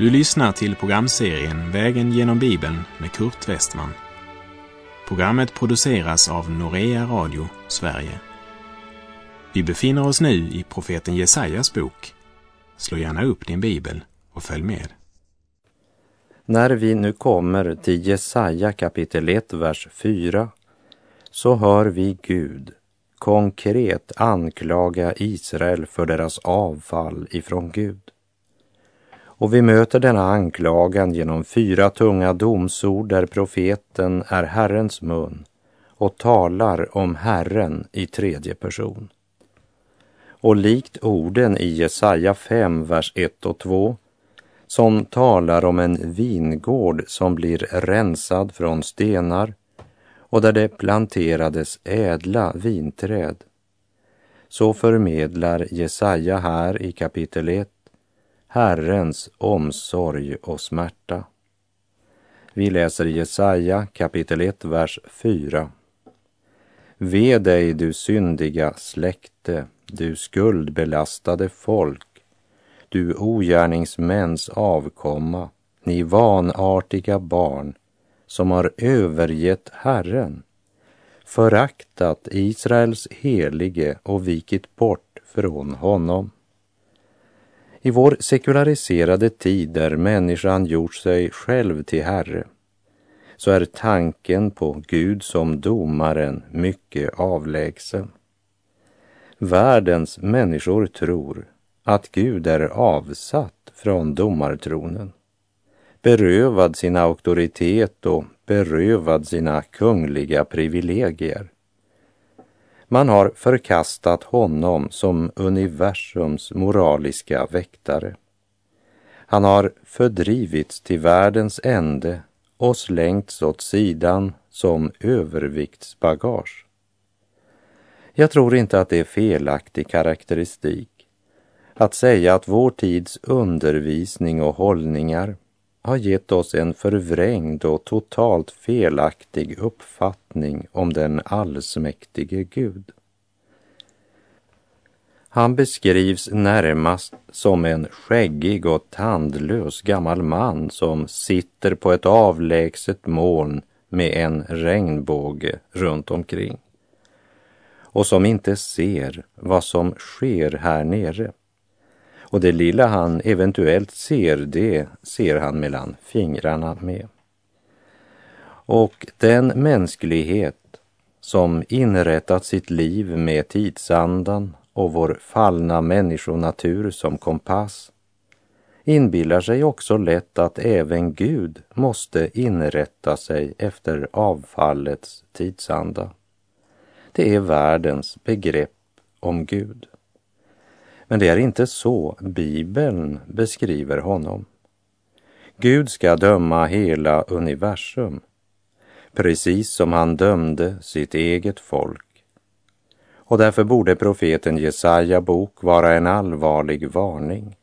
Du lyssnar till programserien Vägen genom Bibeln med Kurt Westman. Programmet produceras av Norea Radio Sverige. Vi befinner oss nu i profeten Jesajas bok. Slå gärna upp din bibel och följ med. När vi nu kommer till Jesaja kapitel 1, vers 4 så hör vi Gud konkret anklaga Israel för deras avfall ifrån Gud. Och vi möter denna anklagan genom fyra tunga domsord där profeten är Herrens mun och talar om Herren i tredje person. Och likt orden i Jesaja 5, vers 1 och 2 som talar om en vingård som blir rensad från stenar och där det planterades ädla vinträd. Så förmedlar Jesaja här i kapitel 1 Herrens omsorg och smärta. Vi läser Jesaja kapitel 1, vers 4. Ve dig, du syndiga släkte, du skuldbelastade folk, du ogärningsmäns avkomma, ni vanartiga barn som har övergett Herren, föraktat Israels helige och vikit bort från honom. I vår sekulariserade tid där människan gjort sig själv till herre så är tanken på Gud som domaren mycket avlägsen. Världens människor tror att Gud är avsatt från domartronen, berövad sin auktoritet och berövad sina kungliga privilegier. Man har förkastat honom som universums moraliska väktare. Han har fördrivits till världens ände och slängts åt sidan som överviktsbagage. Jag tror inte att det är felaktig karaktäristik att säga att vår tids undervisning och hållningar har gett oss en förvrängd och totalt felaktig uppfattning om den allsmäktige Gud. Han beskrivs närmast som en skäggig och tandlös gammal man som sitter på ett avlägset moln med en regnbåge runt omkring och som inte ser vad som sker här nere. Och det lilla han eventuellt ser, det ser han mellan fingrarna med. Och den mänsklighet som inrättat sitt liv med tidsandan och vår fallna människonatur som kompass inbillar sig också lätt att även Gud måste inrätta sig efter avfallets tidsanda. Det är världens begrepp om Gud. Men det är inte så Bibeln beskriver honom. Gud ska döma hela universum, precis som han dömde sitt eget folk. Och därför borde profeten Jesaja bok vara en allvarlig varning,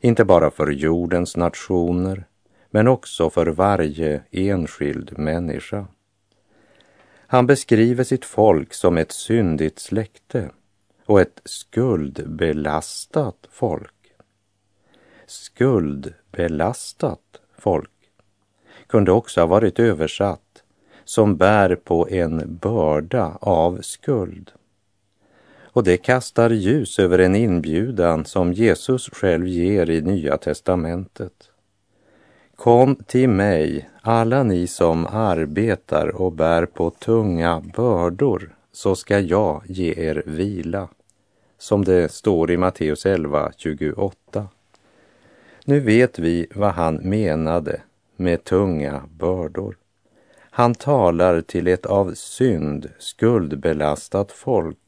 inte bara för jordens nationer, men också för varje enskild människa. Han beskriver sitt folk som ett syndigt släkte och ett skuldbelastat folk. Skuldbelastat folk kunde också ha varit översatt som bär på en börda av skuld. Och det kastar ljus över en inbjudan som Jesus själv ger i Nya testamentet. Kom till mig, alla ni som arbetar och bär på tunga bördor, så ska jag ge er vila. Som det står i Matteus 11, 28. Nu vet vi vad han menade med tunga bördor. Han talar till ett av synd skuldbelastat folk,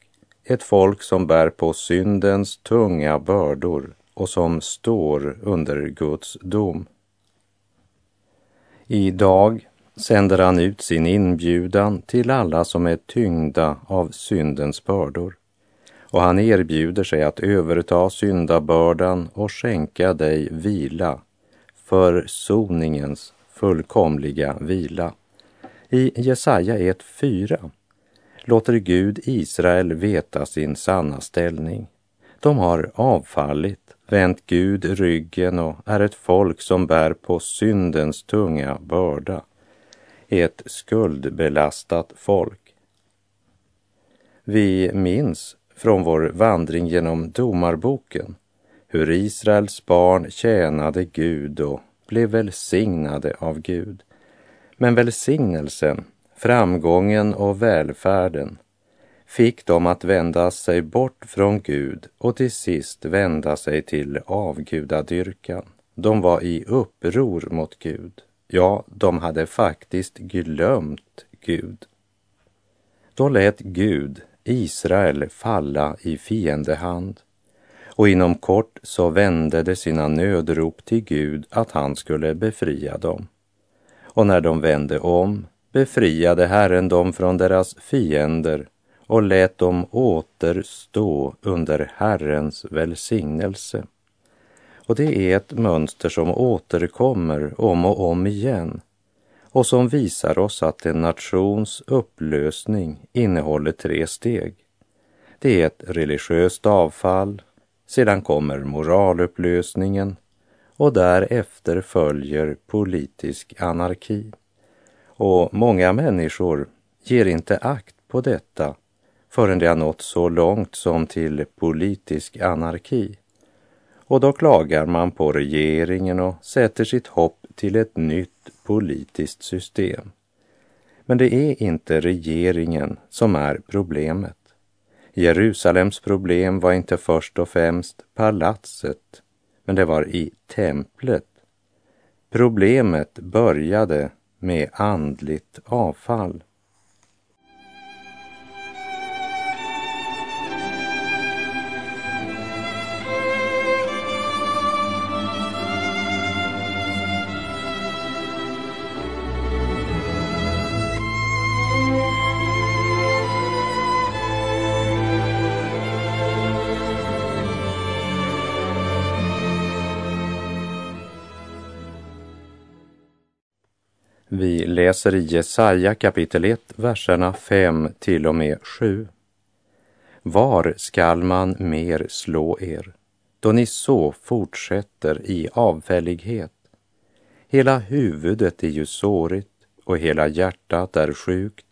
ett folk som bär på syndens tunga bördor och som står under Guds dom. Idag sänder han ut sin inbjudan till alla som är tyngda av syndens bördor. Och han erbjuder sig att överta syndabördan och skänka dig vila, Försoningens fullkomliga vila. I Jesaja 1.4 låter Gud Israel veta sin sanna ställning. De har avfallit, vänt Gud ryggen och är ett folk som bär på syndens tunga börda. Ett skuldbelastat folk. Vi minns från vår vandring genom Domarboken hur Israels barn tjänade Gud och blev välsignade av Gud. Men välsignelsen, framgången och välfärden fick dem att vända sig bort från Gud och till sist vända sig till avgudadyrkan. De var i uppror mot Gud. Ja, de hade faktiskt glömt Gud. Då lät Gud Israel falla i fiendehand och inom kort så vände de sina nödrop till Gud att han skulle befria dem. Och när de vände om befriade Herren dem från deras fiender och lät dem återstå under Herrens välsignelse. Och det är ett mönster som återkommer om och om igen och som visar oss att en nations upplösning innehåller tre steg. Det är ett religiöst avfall, sedan kommer moralupplösningen och därefter följer politisk anarki. Och många människor ger inte akt på detta förrän det har nått så långt som till politisk anarki. Och då klagar man på regeringen och sätter sitt hopp till ett nytt politiskt system. Men det är inte regeringen som är problemet. Jerusalems problem var inte först och främst palatset, men det var i templet. Problemet började med andligt avfall. Vi läser i Jesaja kapitel 1, verserna 5 till och med 7. Var skall man mer slå er, då ni så fortsätter i avfällighet? Hela huvudet är ju sårigt och hela hjärtat är sjukt.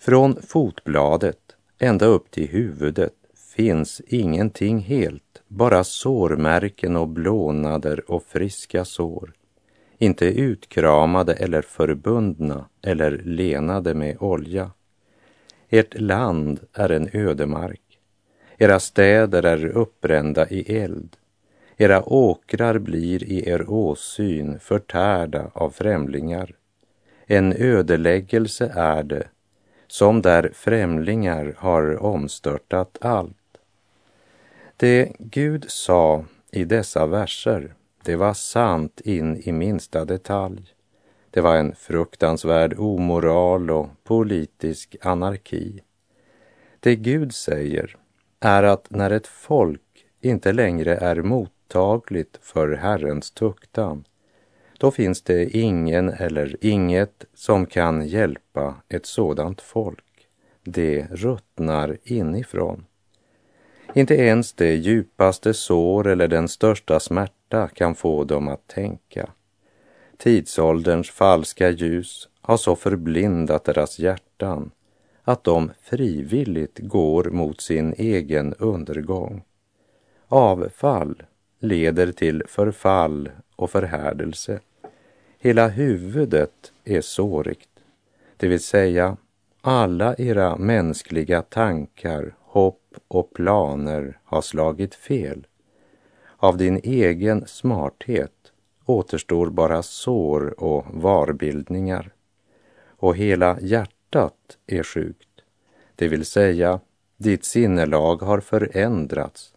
Från fotbladet ända upp till huvudet finns ingenting helt, bara sårmärken och blånader och friska sår inte utkramade eller förbundna eller lenade med olja. Ert land är en ödemark. Era städer är uppbrända i eld. Era åkrar blir i er åsyn förtärda av främlingar. En ödeläggelse är det, som där främlingar har omstörtat allt. Det Gud sa i dessa verser det var sant in i minsta detalj. Det var en fruktansvärd omoral och politisk anarki. Det Gud säger är att när ett folk inte längre är mottagligt för Herrens tuktan, då finns det ingen eller inget som kan hjälpa ett sådant folk. Det ruttnar inifrån. Inte ens det djupaste sår eller den största smärta kan få dem att tänka. Tidsålderns falska ljus har så förblindat deras hjärtan att de frivilligt går mot sin egen undergång. Avfall leder till förfall och förhärdelse. Hela huvudet är sårigt, det vill säga alla era mänskliga tankar, hopp och planer har slagit fel. Av din egen smarthet återstår bara sår och varbildningar. Och hela hjärtat är sjukt, det vill säga ditt sinnelag har förändrats.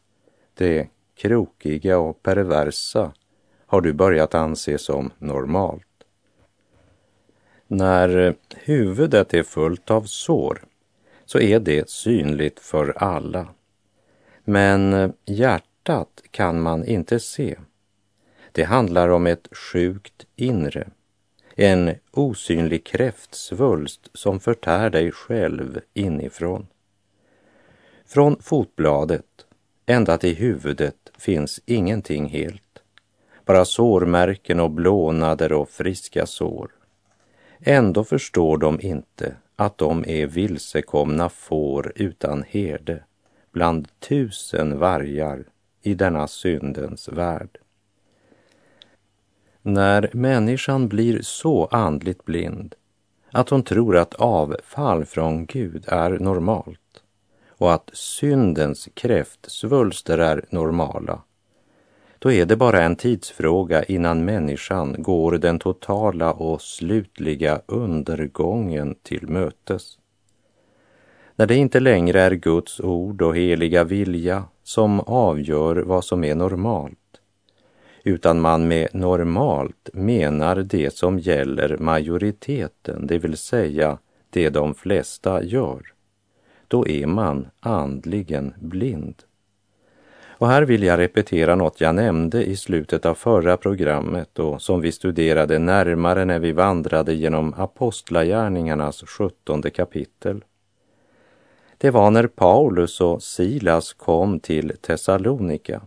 Det krokiga och perversa har du börjat anse som normalt. När huvudet är fullt av sår så är det synligt för alla. Men hjärtat kan man inte se. Det handlar om ett sjukt inre, en osynlig kräftsvulst som förtär dig själv inifrån. Från fotbladet ända till huvudet finns ingenting helt, bara sårmärken och blånader och friska sår. Ändå förstår de inte att de är vilsekomna får utan herde bland tusen vargar i denna syndens värld. När människan blir så andligt blind att hon tror att avfall från Gud är normalt och att syndens kräftsvulster är normala, då är det bara en tidsfråga innan människan går den totala och slutliga undergången till mötes. När det inte längre är Guds ord och heliga vilja som avgör vad som är normalt, utan man med normalt menar det som gäller majoriteten, det vill säga det de flesta gör, då är man andligen blind. Och här vill jag repetera något jag nämnde i slutet av förra programmet och som vi studerade närmare när vi vandrade genom Apostlagärningarnas sjuttonde kapitel. Det var när Paulus och Silas kom till Thessalonika.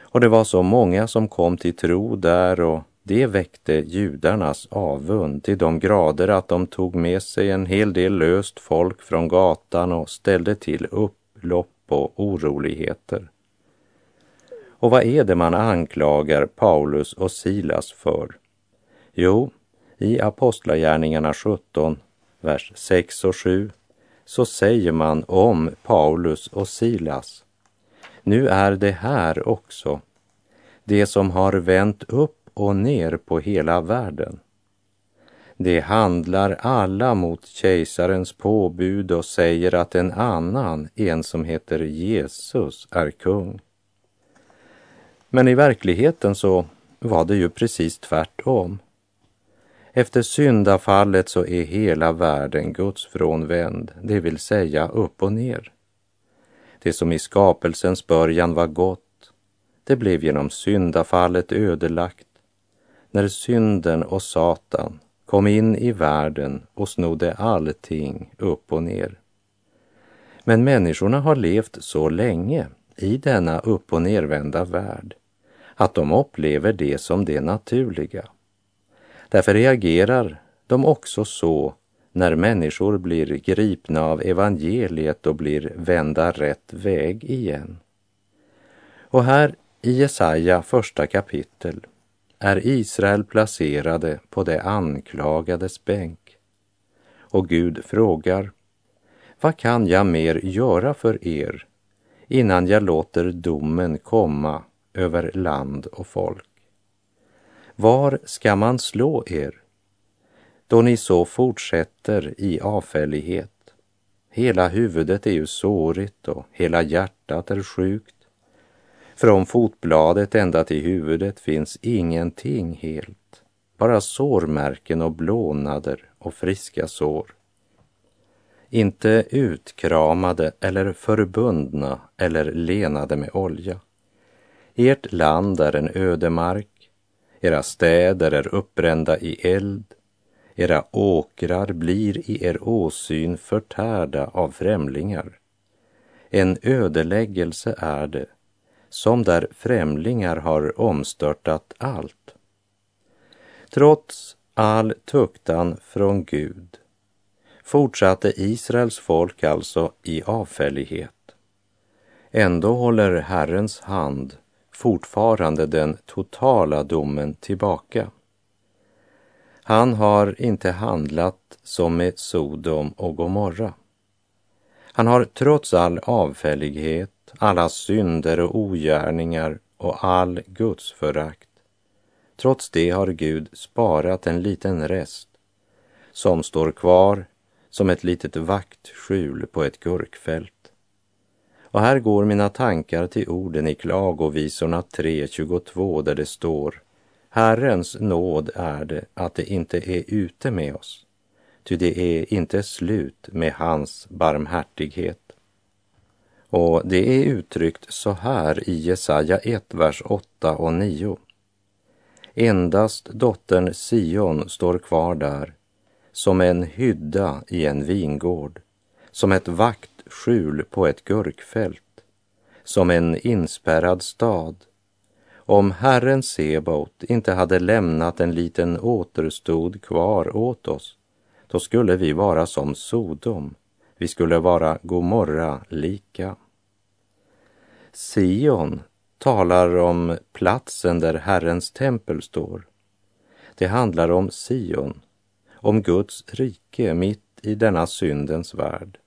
Och det var så många som kom till tro där och det väckte judarnas avund till de grader att de tog med sig en hel del löst folk från gatan och ställde till upplopp och oroligheter. Och vad är det man anklagar Paulus och Silas för? Jo, i Apostlagärningarna 17, vers 6 och 7 så säger man om Paulus och Silas. Nu är det här också det som har vänt upp och ner på hela världen. Det handlar alla mot kejsarens påbud och säger att en annan, en som heter Jesus, är kung. Men i verkligheten så var det ju precis tvärtom. Efter syndafallet så är hela världen Guds frånvänd, det vill säga upp och ner. Det som i skapelsens början var gott, det blev genom syndafallet ödelagt när synden och Satan kom in i världen och snodde allting upp och ner. Men människorna har levt så länge i denna upp och nervända värld att de upplever det som det naturliga. Därför reagerar de också så när människor blir gripna av evangeliet och blir vända rätt väg igen. Och här i Jesaja första kapitel är Israel placerade på det anklagades bänk. Och Gud frågar, vad kan jag mer göra för er innan jag låter domen komma över land och folk? Var ska man slå er då ni så fortsätter i avfällighet? Hela huvudet är ju sårigt och hela hjärtat är sjukt. Från fotbladet ända till huvudet finns ingenting helt, bara sårmärken och blånader och friska sår. Inte utkramade eller förbundna eller lenade med olja. Ert land är en ödemark era städer är uppbrända i eld, era åkrar blir i er åsyn förtärda av främlingar. En ödeläggelse är det, som där främlingar har omstörtat allt. Trots all tuktan från Gud fortsatte Israels folk alltså i avfällighet. Ändå håller Herrens hand fortfarande den totala domen tillbaka. Han har inte handlat som med Sodom och Gomorra. Han har trots all avfällighet, alla synder och ogärningar och all gudsförakt, trots det har Gud sparat en liten rest som står kvar som ett litet vaktskjul på ett gurkfält. Och här går mina tankar till orden i Klagovisorna 3.22 där det står Herrens nåd är det att det inte är ute med oss, ty det är inte slut med hans barmhärtighet. Och det är uttryckt så här i Jesaja 1, vers 8 och 9. Endast dottern Sion står kvar där, som en hydda i en vingård, som ett vakt skjul på ett gurkfält, som en inspärrad stad. Om Herren Sebaot inte hade lämnat en liten återstod kvar åt oss, då skulle vi vara som Sodom, vi skulle vara Gomorra lika. Sion talar om platsen där Herrens tempel står. Det handlar om Sion, om Guds rike mitt i denna syndens värld.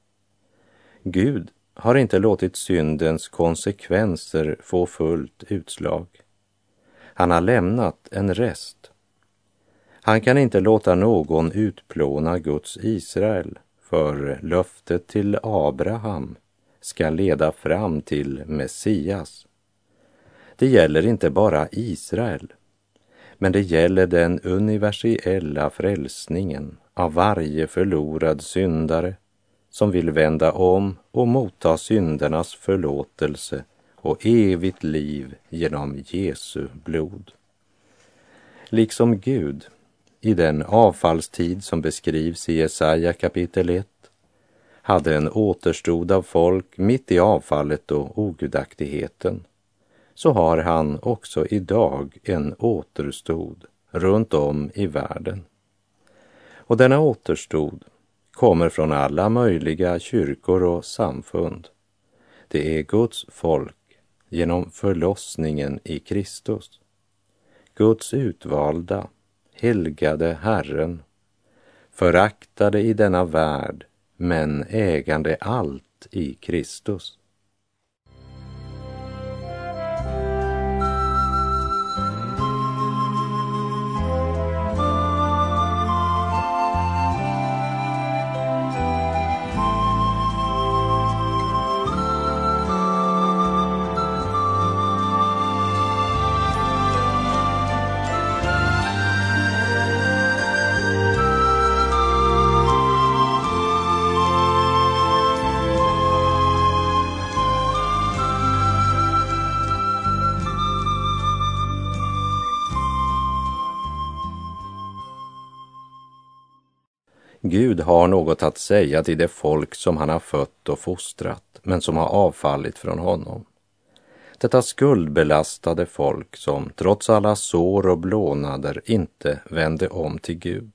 Gud har inte låtit syndens konsekvenser få fullt utslag. Han har lämnat en rest. Han kan inte låta någon utplåna Guds Israel, för löftet till Abraham ska leda fram till Messias. Det gäller inte bara Israel, men det gäller den universella frälsningen av varje förlorad syndare som vill vända om och motta syndernas förlåtelse och evigt liv genom Jesu blod. Liksom Gud i den avfallstid som beskrivs i Jesaja kapitel 1 hade en återstod av folk mitt i avfallet och ogudaktigheten så har han också idag en återstod runt om i världen. Och denna återstod kommer från alla möjliga kyrkor och samfund. Det är Guds folk genom förlossningen i Kristus. Guds utvalda, helgade Herren, föraktade i denna värld men ägande allt i Kristus. Har något att säga till det folk som han har fött och fostrat, men som har avfallit från honom. Detta skuldbelastade folk som trots alla sår och blånader inte vände om till Gud.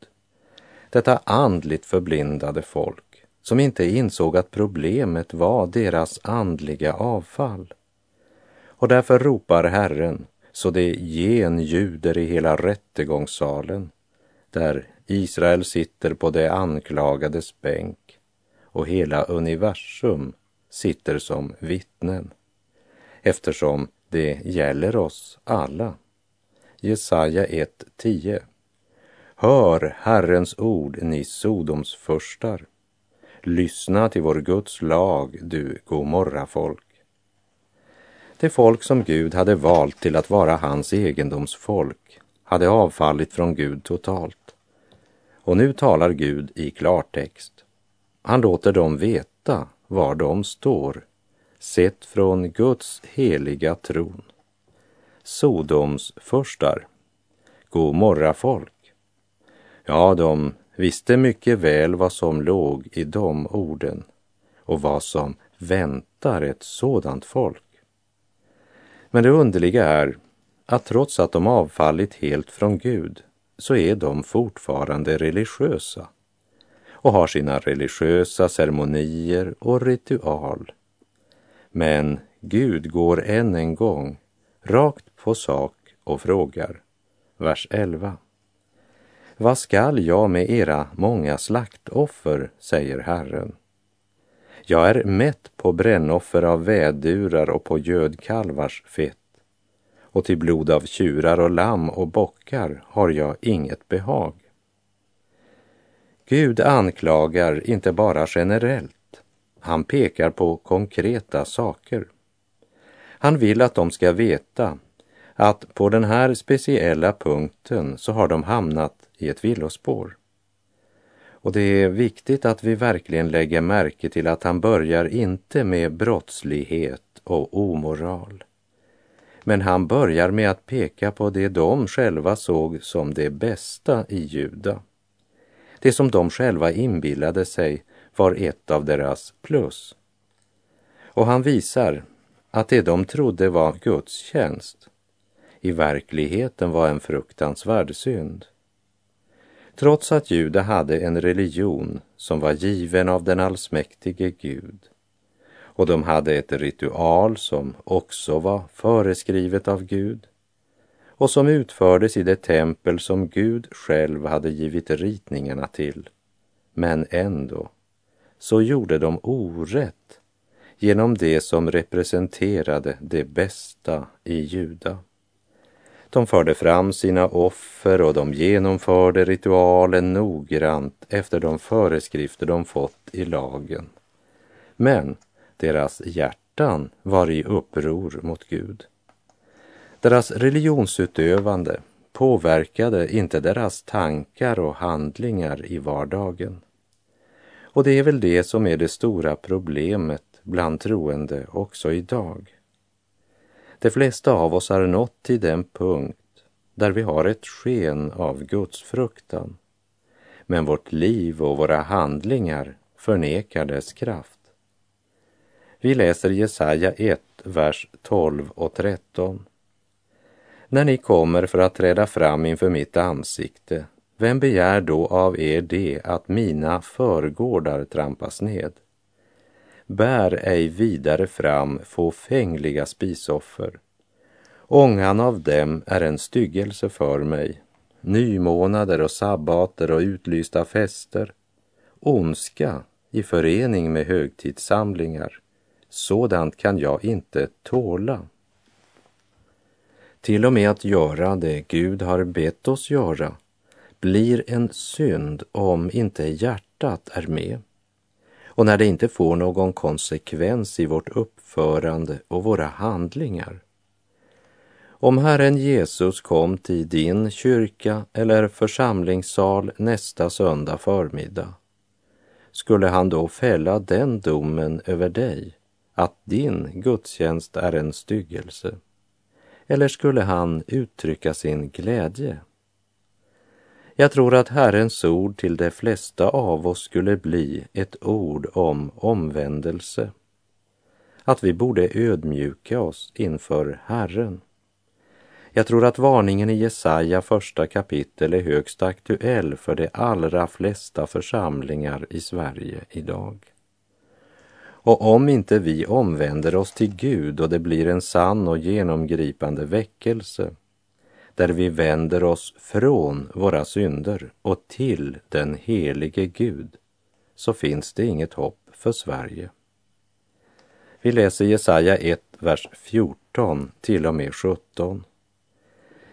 Detta andligt förblindade folk som inte insåg att problemet var deras andliga avfall. Och därför ropar Herren så det genljuder i hela rättegångssalen där Israel sitter på det anklagades bänk och hela universum sitter som vittnen eftersom det gäller oss alla. Jesaja 1.10 Hör Herrens ord, ni Sodoms förstar. Lyssna till vår Guds lag, du Gomorra-folk. Det folk som Gud hade valt till att vara hans egendomsfolk hade avfallit från Gud totalt. Och nu talar Gud i klartext. Han låter dem veta var de står, sett från Guds heliga tron. Sodoms förstar, Gomorra folk. Ja, de visste mycket väl vad som låg i de orden och vad som väntar ett sådant folk. Men det underliga är att trots att de avfallit helt från Gud så är de fortfarande religiösa och har sina religiösa ceremonier och ritual. Men Gud går än en gång rakt på sak och frågar, vers 11. Vad skall jag med era många slaktoffer, säger Herren. Jag är mätt på brännoffer av vädurar och på gödkalvars fett och till blod av tjurar och lamm och bockar har jag inget behag. Gud anklagar inte bara generellt, han pekar på konkreta saker. Han vill att de ska veta att på den här speciella punkten så har de hamnat i ett villospår. Och det är viktigt att vi verkligen lägger märke till att han börjar inte med brottslighet och omoral men han börjar med att peka på det de själva såg som det bästa i Juda. Det som de själva inbillade sig var ett av deras plus. Och han visar att det de trodde var Guds tjänst i verkligheten var en fruktansvärd synd. Trots att Juda hade en religion som var given av den allsmäktige Gud och de hade ett ritual som också var föreskrivet av Gud och som utfördes i det tempel som Gud själv hade givit ritningarna till. Men ändå så gjorde de orätt genom det som representerade det bästa i Juda. De förde fram sina offer och de genomförde ritualen noggrant efter de föreskrifter de fått i lagen. Men deras hjärtan var i uppror mot Gud. Deras religionsutövande påverkade inte deras tankar och handlingar i vardagen. Och det är väl det som är det stora problemet bland troende också idag. De flesta av oss har nått till den punkt där vi har ett sken av Guds fruktan. Men vårt liv och våra handlingar förnekar dess kraft. Vi läser Jesaja 1, vers 12 och 13. När ni kommer för att träda fram inför mitt ansikte, vem begär då av er det att mina förgårdar trampas ned? Bär ej vidare fram fåfängliga spisoffer. Ångan av dem är en styggelse för mig, nymånader och sabbater och utlysta fester, ondska i förening med högtidssamlingar. Sådant kan jag inte tåla. Till och med att göra det Gud har bett oss göra blir en synd om inte hjärtat är med och när det inte får någon konsekvens i vårt uppförande och våra handlingar. Om Herren Jesus kom till din kyrka eller församlingssal nästa söndag förmiddag, skulle han då fälla den domen över dig att din gudstjänst är en styggelse? Eller skulle han uttrycka sin glädje? Jag tror att Herrens ord till de flesta av oss skulle bli ett ord om omvändelse. Att vi borde ödmjuka oss inför Herren. Jag tror att varningen i Jesaja första kapitel är högst aktuell för de allra flesta församlingar i Sverige idag. Och om inte vi omvänder oss till Gud och det blir en sann och genomgripande väckelse där vi vänder oss från våra synder och till den helige Gud, så finns det inget hopp för Sverige. Vi läser Jesaja 1, vers 14 till och med 17.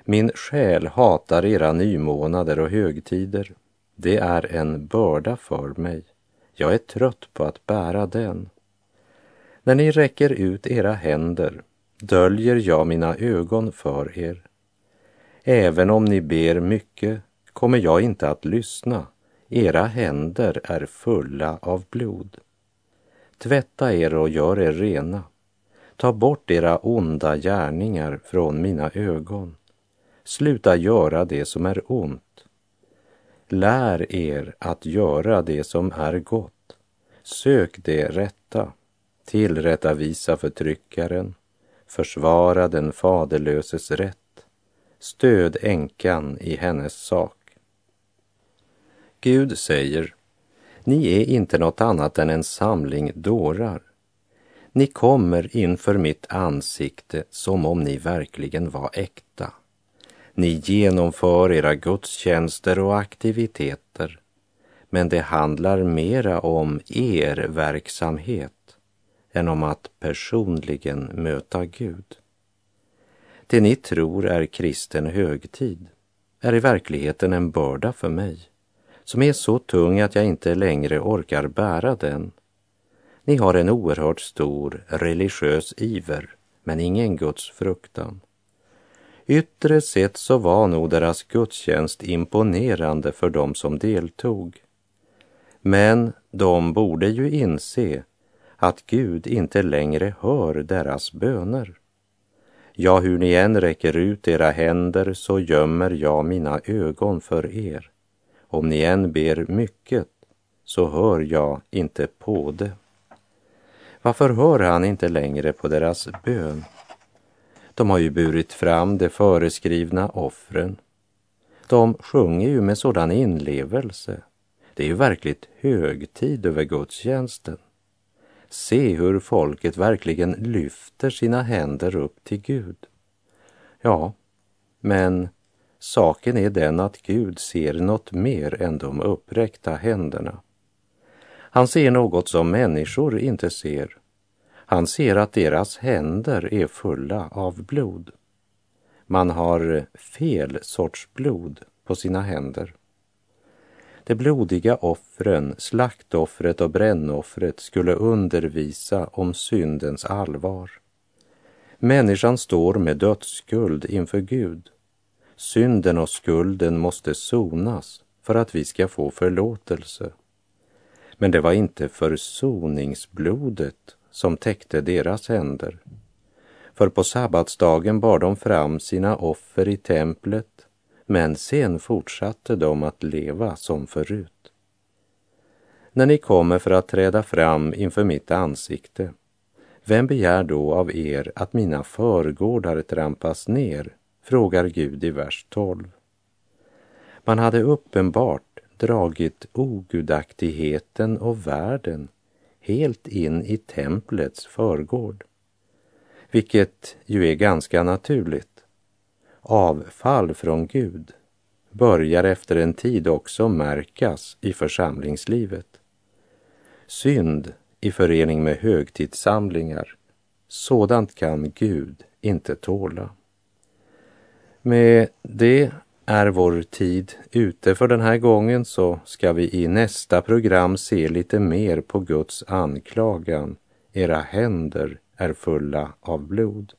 Min själ hatar era nymånader och högtider. Det är en börda för mig. Jag är trött på att bära den. När ni räcker ut era händer döljer jag mina ögon för er. Även om ni ber mycket kommer jag inte att lyssna. Era händer är fulla av blod. Tvätta er och gör er rena. Ta bort era onda gärningar från mina ögon. Sluta göra det som är ont. Lär er att göra det som är gott. Sök det rätta. Tillrättavisa förtryckaren. Försvara den faderlöses rätt Stöd änkan i hennes sak. Gud säger, ni är inte något annat än en samling dårar. Ni kommer inför mitt ansikte som om ni verkligen var äkta. Ni genomför era gudstjänster och aktiviteter, men det handlar mera om er verksamhet än om att personligen möta Gud. Det ni tror är kristen högtid är i verkligheten en börda för mig som är så tung att jag inte längre orkar bära den. Ni har en oerhört stor religiös iver, men ingen Guds fruktan. Yttre sett så var nog deras gudstjänst imponerande för dem som deltog. Men de borde ju inse att Gud inte längre hör deras böner. Ja, hur ni än räcker ut era händer så gömmer jag mina ögon för er. Om ni än ber mycket så hör jag inte på det. Varför hör han inte längre på deras bön? De har ju burit fram de föreskrivna offren. De sjunger ju med sådan inlevelse. Det är ju verkligt högtid över gudstjänsten. Se hur folket verkligen lyfter sina händer upp till Gud. Ja, men saken är den att Gud ser något mer än de uppräckta händerna. Han ser något som människor inte ser. Han ser att deras händer är fulla av blod. Man har fel sorts blod på sina händer. De blodiga offren, slaktoffret och brännoffret skulle undervisa om syndens allvar. Människan står med dödsskuld inför Gud. Synden och skulden måste sonas för att vi ska få förlåtelse. Men det var inte försoningsblodet som täckte deras händer. För på sabbatsdagen bar de fram sina offer i templet, men sen fortsatte de att leva som förut. När ni kommer för att träda fram inför mitt ansikte, vem begär då av er att mina förgårdar trampas ner? frågar Gud i vers 12. Man hade uppenbart dragit ogudaktigheten och världen helt in i templets förgård, vilket ju är ganska naturligt. Avfall från Gud börjar efter en tid också märkas i församlingslivet. Synd i förening med högtidssamlingar, sådant kan Gud inte tåla. Med det är vår tid ute för den här gången så ska vi i nästa program se lite mer på Guds anklagan. Era händer är fulla av blod.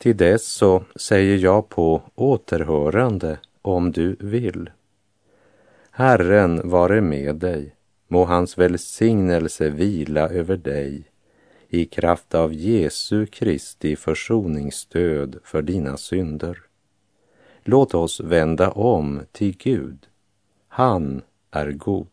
Till dess så säger jag på återhörande om du vill. Herren vare med dig, må hans välsignelse vila över dig i kraft av Jesu Kristi försoningsstöd för dina synder. Låt oss vända om till Gud. Han är god.